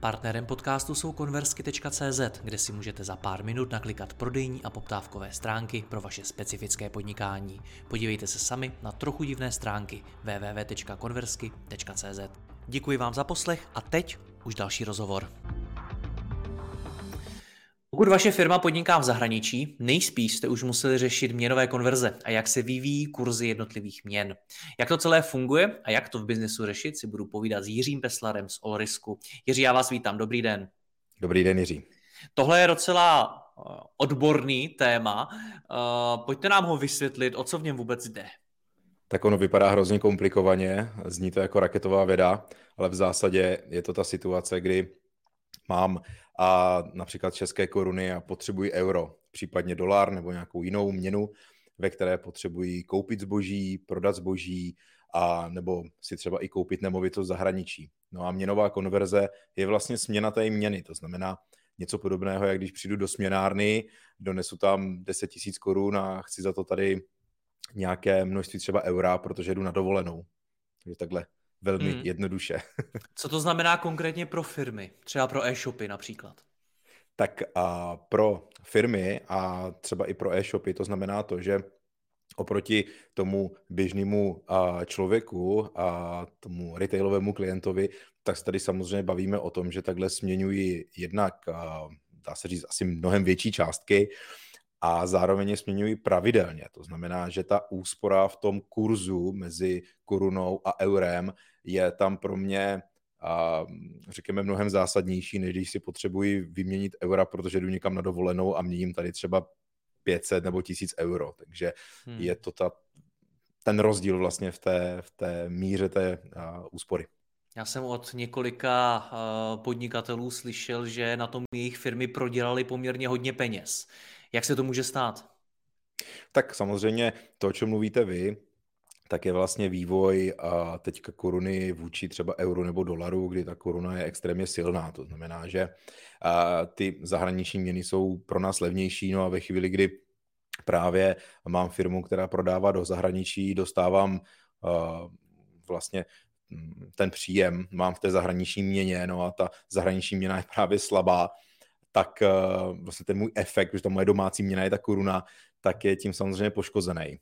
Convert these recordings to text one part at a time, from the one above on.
Partnerem podcastu jsou konversky.cz, kde si můžete za pár minut naklikat prodejní a poptávkové stránky pro vaše specifické podnikání. Podívejte se sami na trochu divné stránky www.konversky.cz. Děkuji vám za poslech a teď už další rozhovor. Pokud vaše firma podniká v zahraničí, nejspíš jste už museli řešit měnové konverze a jak se vyvíjí kurzy jednotlivých měn. Jak to celé funguje a jak to v biznesu řešit, si budu povídat s Jiřím Peslarem z Olrisku. Jiří, já vás vítám, dobrý den. Dobrý den, Jiří. Tohle je docela eh, odborný téma. Eh, pojďte nám ho vysvětlit, o co v něm vůbec jde. Tak ono vypadá hrozně komplikovaně, zní to jako raketová věda, ale v zásadě je to ta situace, kdy mám a například české koruny a potřebují euro, případně dolar nebo nějakou jinou měnu, ve které potřebují koupit zboží, prodat zboží a nebo si třeba i koupit nemovitost zahraničí. No a měnová konverze je vlastně směna té měny, to znamená něco podobného, jak když přijdu do směnárny, donesu tam 10 tisíc korun a chci za to tady nějaké množství třeba eura, protože jdu na dovolenou. Takže takhle velmi hmm. jednoduše. Co to znamená konkrétně pro firmy? Třeba pro e-shopy například? Tak a pro firmy a třeba i pro e-shopy to znamená to, že oproti tomu běžnému člověku a tomu retailovému klientovi, tak se tady samozřejmě bavíme o tom, že takhle směňují jednak, dá se říct, asi mnohem větší částky, a zároveň je směňují pravidelně. To znamená, že ta úspora v tom kurzu mezi korunou a eurem je tam pro mě a řekněme mnohem zásadnější, než když si potřebuji vyměnit eura, protože jdu někam na dovolenou a měním tady třeba 500 nebo 1000 euro. Takže hmm. je to ta, ten rozdíl vlastně v té, v té míře té uh, úspory. Já jsem od několika uh, podnikatelů slyšel, že na tom jejich firmy prodělali poměrně hodně peněz. Jak se to může stát? Tak samozřejmě to, o čem mluvíte vy, tak je vlastně vývoj a teďka koruny vůči třeba euru nebo dolaru, kdy ta koruna je extrémně silná. To znamená, že ty zahraniční měny jsou pro nás levnější, no a ve chvíli, kdy právě mám firmu, která prodává do zahraničí, dostávám vlastně hm, ten příjem, mám v té zahraniční měně, no a ta zahraniční měna je právě slabá, tak uh, vlastně ten můj efekt, že ta moje domácí měna je ta koruna, tak je tím samozřejmě poškozený.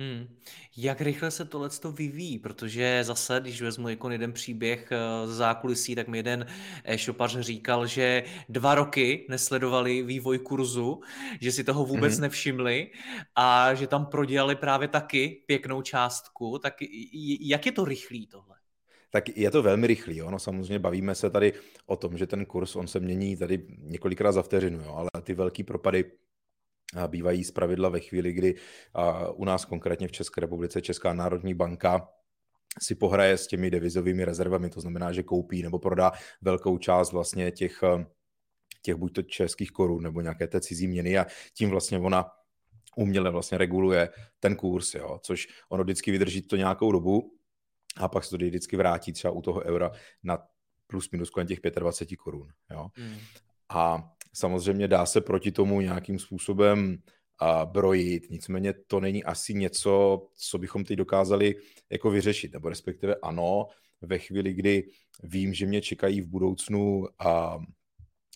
Hmm. Jak rychle se tohle to vyvíjí? Protože zase, když vezmu jako jeden příběh eh, z zákulisí, tak mi jeden e-shopař říkal, že dva roky nesledovali vývoj kurzu, že si toho vůbec mm-hmm. nevšimli a že tam prodělali právě taky pěknou částku. Tak jak je to rychlý tohle? Tak je to velmi rychlý. Jo? No, samozřejmě bavíme se tady o tom, že ten kurz, on se mění tady několikrát za vteřinu, jo? ale ty velký propady bývají z pravidla ve chvíli, kdy u nás konkrétně v České republice Česká národní banka si pohraje s těmi devizovými rezervami, to znamená, že koupí nebo prodá velkou část vlastně těch, těch buď to českých korun nebo nějaké té cizí měny a tím vlastně ona uměle vlastně reguluje ten kurz, jo, což ono vždycky vydrží to nějakou dobu, a pak se to vždycky vrátí třeba u toho eura na plus minus kolem těch 25 korun. Jo? Mm. A samozřejmě dá se proti tomu nějakým způsobem a brojit, nicméně to není asi něco, co bychom teď dokázali jako vyřešit, nebo respektive ano, ve chvíli, kdy vím, že mě čekají v budoucnu a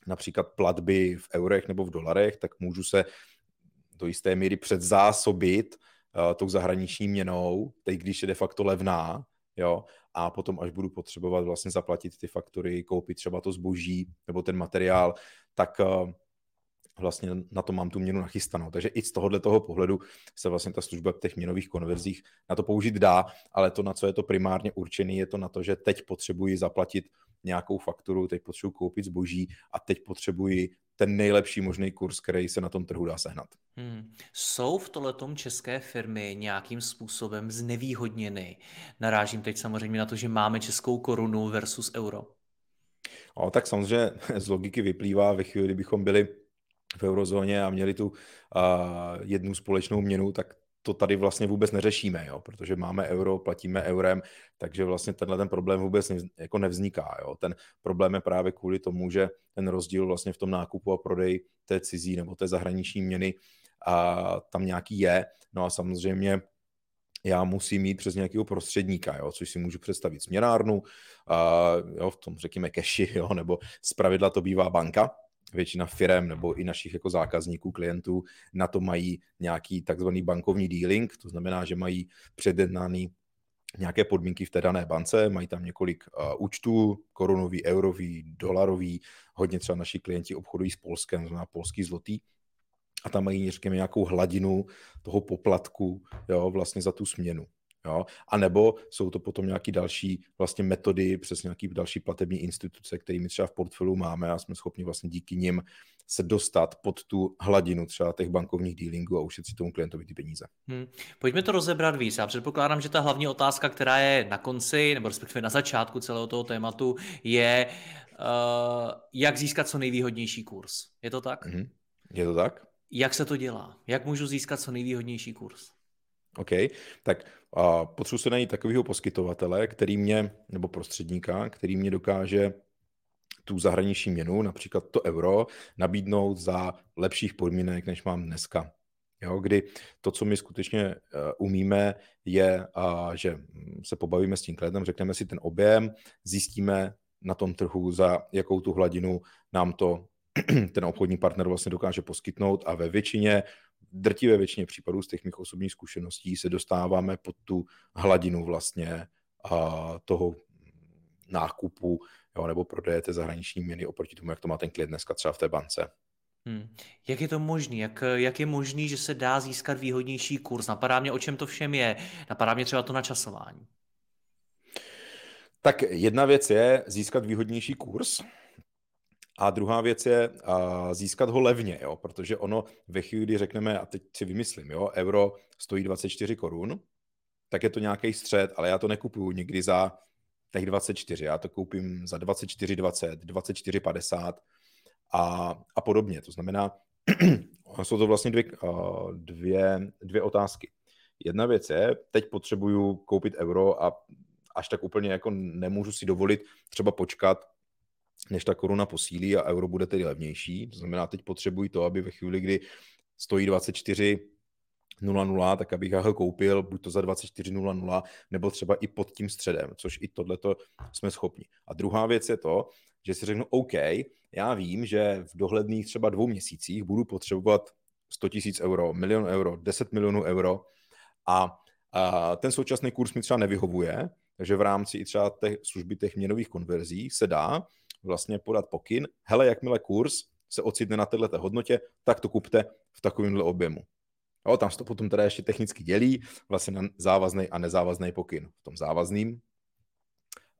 například platby v eurech nebo v dolarech, tak můžu se do jisté míry předzásobit uh, tou zahraniční měnou, teď když je de facto levná, jo, a potom až budu potřebovat vlastně zaplatit ty faktory, koupit třeba to zboží nebo ten materiál, tak eh, vlastně na to mám tu měnu nachystanou. Takže i z tohohle toho pohledu se vlastně ta služba v těch měnových konverzích na to použít dá, ale to, na co je to primárně určený, je to na to, že teď potřebuji zaplatit nějakou fakturu, teď potřebuji koupit zboží a teď potřebuji ten nejlepší možný kurz, který se na tom trhu dá sehnat. Hmm. Jsou v tohletom české firmy nějakým způsobem znevýhodněny? Narážím teď samozřejmě na to, že máme českou korunu versus euro. O, tak samozřejmě z logiky vyplývá ve chvíli, kdybychom byli v eurozóně a měli tu uh, jednu společnou měnu, tak to tady vlastně vůbec neřešíme, jo, protože máme euro, platíme eurem, takže vlastně tenhle ten problém vůbec ne, jako nevzniká. Jo. Ten problém je právě kvůli tomu, že ten rozdíl vlastně v tom nákupu a prodeji té cizí nebo té zahraniční měny a tam nějaký je. No a samozřejmě já musím mít přes nějakého prostředníka, jo, což si můžu představit směrárnu, a, jo, v tom řekněme keši, jo, nebo zpravidla to bývá banka, většina firm nebo i našich jako zákazníků, klientů na to mají nějaký takzvaný bankovní dealing, to znamená, že mají předjednaný nějaké podmínky v té dané bance, mají tam několik uh, účtů, korunový, eurový, dolarový, hodně třeba naši klienti obchodují s Polskem, znamená polský zlotý, a tam mají, řekněme, nějakou hladinu toho poplatku jo, vlastně za tu směnu. Jo? A nebo jsou to potom nějaké další vlastně metody přes nějaké další platební instituce, kterými třeba v portfoliu máme a jsme schopni vlastně díky nim se dostat pod tu hladinu třeba těch bankovních dealingů a ušetřit tomu klientovi ty peníze. Hmm. Pojďme to rozebrat víc. Já předpokládám, že ta hlavní otázka, která je na konci, nebo respektive na začátku celého toho tématu, je, uh, jak získat co nejvýhodnější kurz. Je to tak? Hmm. Je to tak? Jak se to dělá? Jak můžu získat co nejvýhodnější kurz? OK, tak a potřebuji se najít takového poskytovatele, který mě, nebo prostředníka, který mě dokáže tu zahraniční měnu, například to euro, nabídnout za lepších podmínek, než mám dneska. Jo, kdy to, co my skutečně uh, umíme, je, uh, že se pobavíme s tím klientem, řekneme si ten objem, zjistíme na tom trhu, za jakou tu hladinu nám to ten obchodní partner vlastně dokáže poskytnout a ve většině drtivé většině případů z těch mých osobních zkušeností se dostáváme pod tu hladinu vlastně a toho nákupu jo, nebo prodeje té zahraniční měny oproti tomu, jak to má ten klient dneska třeba v té bance. Hmm. Jak je to možné? Jak, jak je možné, že se dá získat výhodnější kurz? Napadá mě, o čem to všem je. Napadá mě třeba to načasování. Tak jedna věc je získat výhodnější kurz, a druhá věc je a, získat ho levně, jo, protože ono ve chvíli, kdy řekneme, a teď si vymyslím, jo, euro stojí 24 korun, tak je to nějaký střed, ale já to nekupuju nikdy za těch 24, já to koupím za 24,20, 24,50 a, a podobně. To znamená, jsou to vlastně dvě, dvě, dvě otázky. Jedna věc je, teď potřebuju koupit euro a až tak úplně jako nemůžu si dovolit třeba počkat než ta koruna posílí a euro bude tedy levnější. To znamená, teď potřebuji to, aby ve chvíli, kdy stojí 24 0,0, tak abych ho koupil buď to za 24,00 nebo třeba i pod tím středem, což i tohleto jsme schopni. A druhá věc je to, že si řeknu, OK, já vím, že v dohledných třeba dvou měsících budu potřebovat 100 000 euro, milion euro, 10 milionů euro a, a ten současný kurz mi třeba nevyhovuje, takže v rámci i třeba těch služby těch měnových konverzí se dá vlastně podat pokyn, hele, jakmile kurz se ocitne na této hodnotě, tak to kupte v takovémhle objemu. Jo, tam se to potom teda ještě technicky dělí, vlastně na závazný a nezávazný pokyn. V tom závazným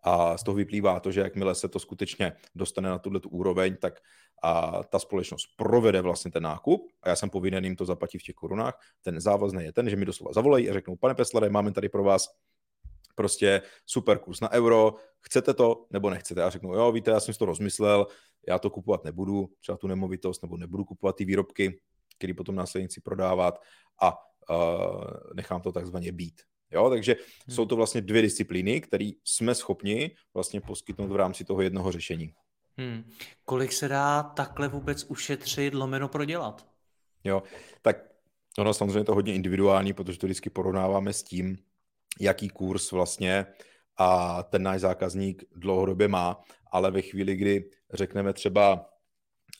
a z toho vyplývá to, že jakmile se to skutečně dostane na tuto úroveň, tak a ta společnost provede vlastně ten nákup a já jsem povinen jim to zaplatit v těch korunách. Ten závazný je ten, že mi doslova zavolají a řeknou, pane Peslade, máme tady pro vás prostě super kurz na euro, chcete to nebo nechcete. Já řeknu, jo, víte, já jsem si to rozmyslel, já to kupovat nebudu, třeba tu nemovitost, nebo nebudu kupovat ty výrobky, který potom následníci prodávat a uh, nechám to takzvaně být. Jo, takže hmm. jsou to vlastně dvě disciplíny, které jsme schopni vlastně poskytnout v rámci toho jednoho řešení. Hmm. Kolik se dá takhle vůbec ušetřit, lomeno prodělat? Jo, tak ono samozřejmě to hodně individuální, protože to vždycky porovnáváme s tím, jaký kurz vlastně a ten náš zákazník dlouhodobě má, ale ve chvíli, kdy řekneme třeba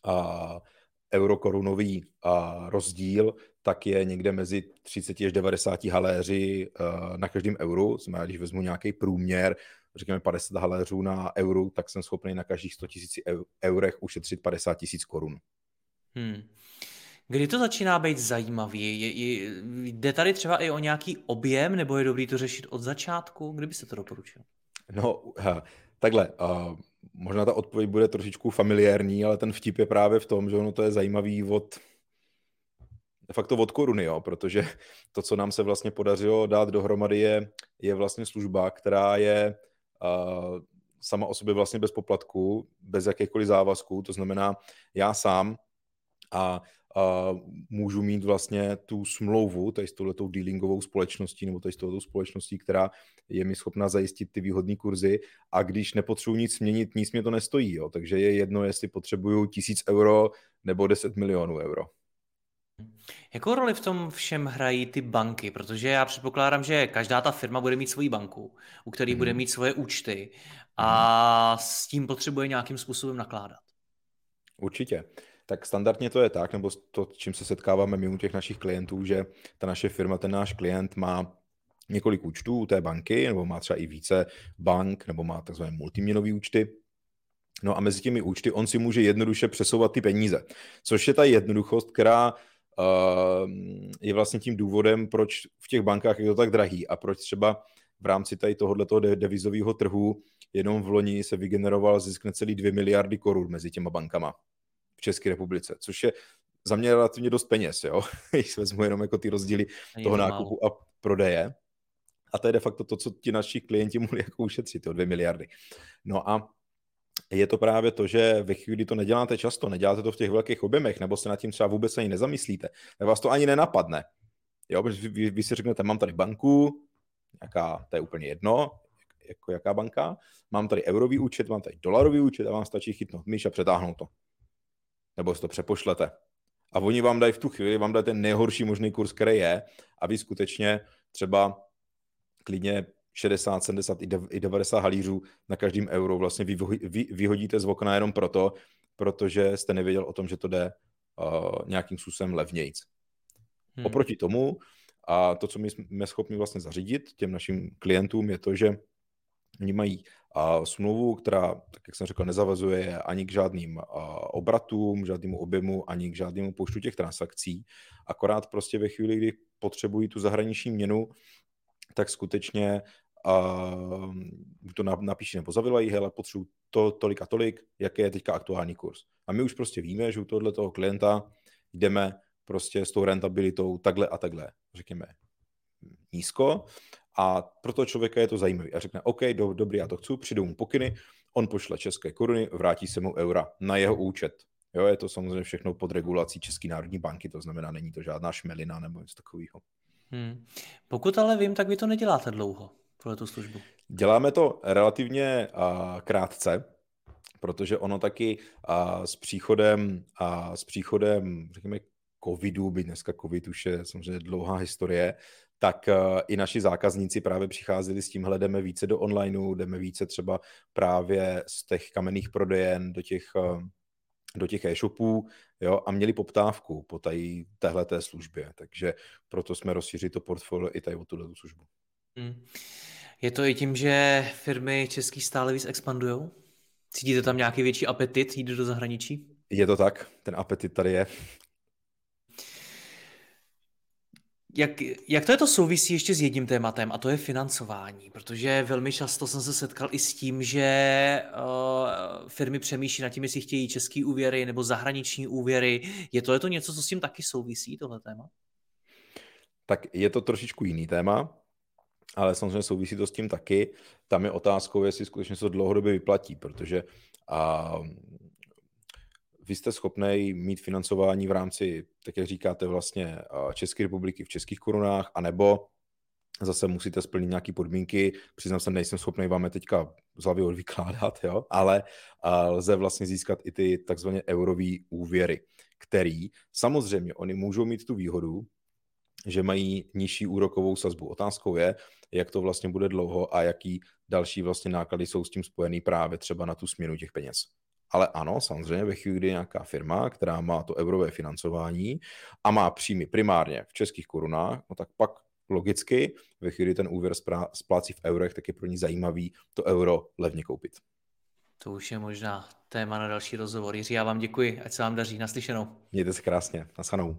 a, eurokorunový a, rozdíl, tak je někde mezi 30 až 90 haléři a, na každém euru. Znamená, když vezmu nějaký průměr, řekněme 50 haléřů na euru, tak jsem schopný na každých 100 000 eurech ušetřit 50 000 korun. Hmm. Kdy to začíná být zajímavý? Je, je, jde tady třeba i o nějaký objem, nebo je dobrý to řešit od začátku? Kdyby se to doporučil? No, takhle. Uh, možná ta odpověď bude trošičku familiární, ale ten vtip je právě v tom, že ono to je zajímavý od de facto od koruny, jo, protože to, co nám se vlastně podařilo dát dohromady, je, je vlastně služba, která je uh, sama o sobě vlastně bez poplatku, bez jakékoliv závazku, to znamená, já sám a, a můžu mít vlastně tu smlouvu tady s touhletou dealingovou společností nebo tady s touhletou společností, která je mi schopna zajistit ty výhodné kurzy a když nepotřebuji nic změnit, nic mě to nestojí. Jo. Takže je jedno, jestli potřebuju tisíc euro nebo 10 milionů euro. Jakou roli v tom všem hrají ty banky? Protože já předpokládám, že každá ta firma bude mít svoji banku, u které mm. bude mít svoje účty a s tím potřebuje nějakým způsobem nakládat. Určitě. Tak standardně to je tak, nebo to, čím se setkáváme u těch našich klientů, že ta naše firma, ten náš klient má několik účtů u té banky, nebo má třeba i více bank, nebo má takzvané multiměnové účty. No a mezi těmi účty on si může jednoduše přesouvat ty peníze, což je ta jednoduchost, která uh, je vlastně tím důvodem, proč v těch bankách je to tak drahý a proč třeba v rámci tady tohoto devizového trhu jenom v loni se vygeneroval zisk necelý 2 miliardy korun mezi těma bankama České republice, což je za mě relativně dost peněz, jo, když vezmu jenom jako ty rozdíly toho nákupu a prodeje. A to je de facto to, co ti naši klienti mohli jako ušetřit, o 2 miliardy. No a je to právě to, že ve chvíli, kdy to neděláte často, neděláte to v těch velkých objemech, nebo se nad tím třeba vůbec ani nezamyslíte, tak vás to ani nenapadne. Jo, protože vy, vy si řeknete, mám tady banku, jaká, to je úplně jedno, jako jaká banka, mám tady eurový účet, mám tady dolarový účet a vám stačí chytnout myš a přetáhnout to. Nebo si to přepošlete. A oni vám dají v tu chvíli, vám dají ten nejhorší možný kurz, který je a vy skutečně třeba klidně 60, 70 i 90 halířů na každém euro vlastně vyhodíte z okna jenom proto, protože jste nevěděl o tom, že to jde uh, nějakým způsobem levnějc. Hmm. Oproti tomu, a to, co my jsme schopni vlastně zařídit těm našim klientům, je to, že oni mají smlouvu, která, tak jak jsem řekl, nezavazuje ani k žádným obratům, žádnému objemu, ani k žádnému počtu těch transakcí. Akorát prostě ve chvíli, kdy potřebují tu zahraniční měnu, tak skutečně uh, to napíší nebo zavolají, hele, potřebuji to, tolik a tolik, jaký je teďka aktuální kurz. A my už prostě víme, že u tohoto toho klienta jdeme prostě s tou rentabilitou takhle a takhle, řekněme, nízko a pro toho člověka je to zajímavé. A řekne, OK, do, dobrý, já to chci, přijdou mu pokyny, on pošle české koruny, vrátí se mu eura na jeho účet. Jo, je to samozřejmě všechno pod regulací České národní banky, to znamená, není to žádná šmelina nebo něco takového. Hmm. Pokud ale vím, tak vy to neděláte dlouho, pro tu službu. Děláme to relativně uh, krátce, protože ono taky uh, s příchodem, uh, s příchodem, řekněme, covidu, byť dneska covid už je samozřejmě dlouhá historie, tak eh, i naši zákazníci právě přicházeli s tímhle, jdeme více do onlineu, jdeme více třeba právě z těch kamenných prodejen do těch, eh, do těch e-shopů jo, a měli poptávku po tady téhleté službě, takže proto jsme rozšířili to portfolio i tady o tuhle službu. Hmm. Je to i tím, že firmy český stále víc expandují? Cítíte tam nějaký větší apetit jít do zahraničí? Je to tak, ten apetit tady je. Jak, jak to je to souvisí ještě s jedním tématem a to je financování, protože velmi často jsem se setkal i s tím, že uh, firmy přemýšlí nad tím, jestli chtějí český úvěry nebo zahraniční úvěry. Je to, je to něco, co s tím taky souvisí, tohle téma? Tak je to trošičku jiný téma, ale samozřejmě souvisí to s tím taky. Tam je otázkou, jestli skutečně se to dlouhodobě vyplatí, protože uh, vy jste schopný mít financování v rámci, tak jak říkáte, vlastně České republiky v českých korunách, anebo zase musíte splnit nějaké podmínky. Přiznám se, nejsem schopný vám je teďka z hlavy odvykládat, jo? ale lze vlastně získat i ty takzvané eurové úvěry, který samozřejmě oni můžou mít tu výhodu, že mají nižší úrokovou sazbu. Otázkou je, jak to vlastně bude dlouho a jaký další vlastně náklady jsou s tím spojený právě třeba na tu směnu těch peněz. Ale ano, samozřejmě ve chvíli, kdy nějaká firma, která má to eurové financování a má příjmy primárně v českých korunách, no tak pak logicky ve chvíli ten úvěr splácí v eurech, tak je pro ní zajímavý to euro levně koupit. To už je možná téma na další rozhovor. Jiří, já vám děkuji, ať se vám daří. Naslyšenou. Mějte se krásně. Nasanou.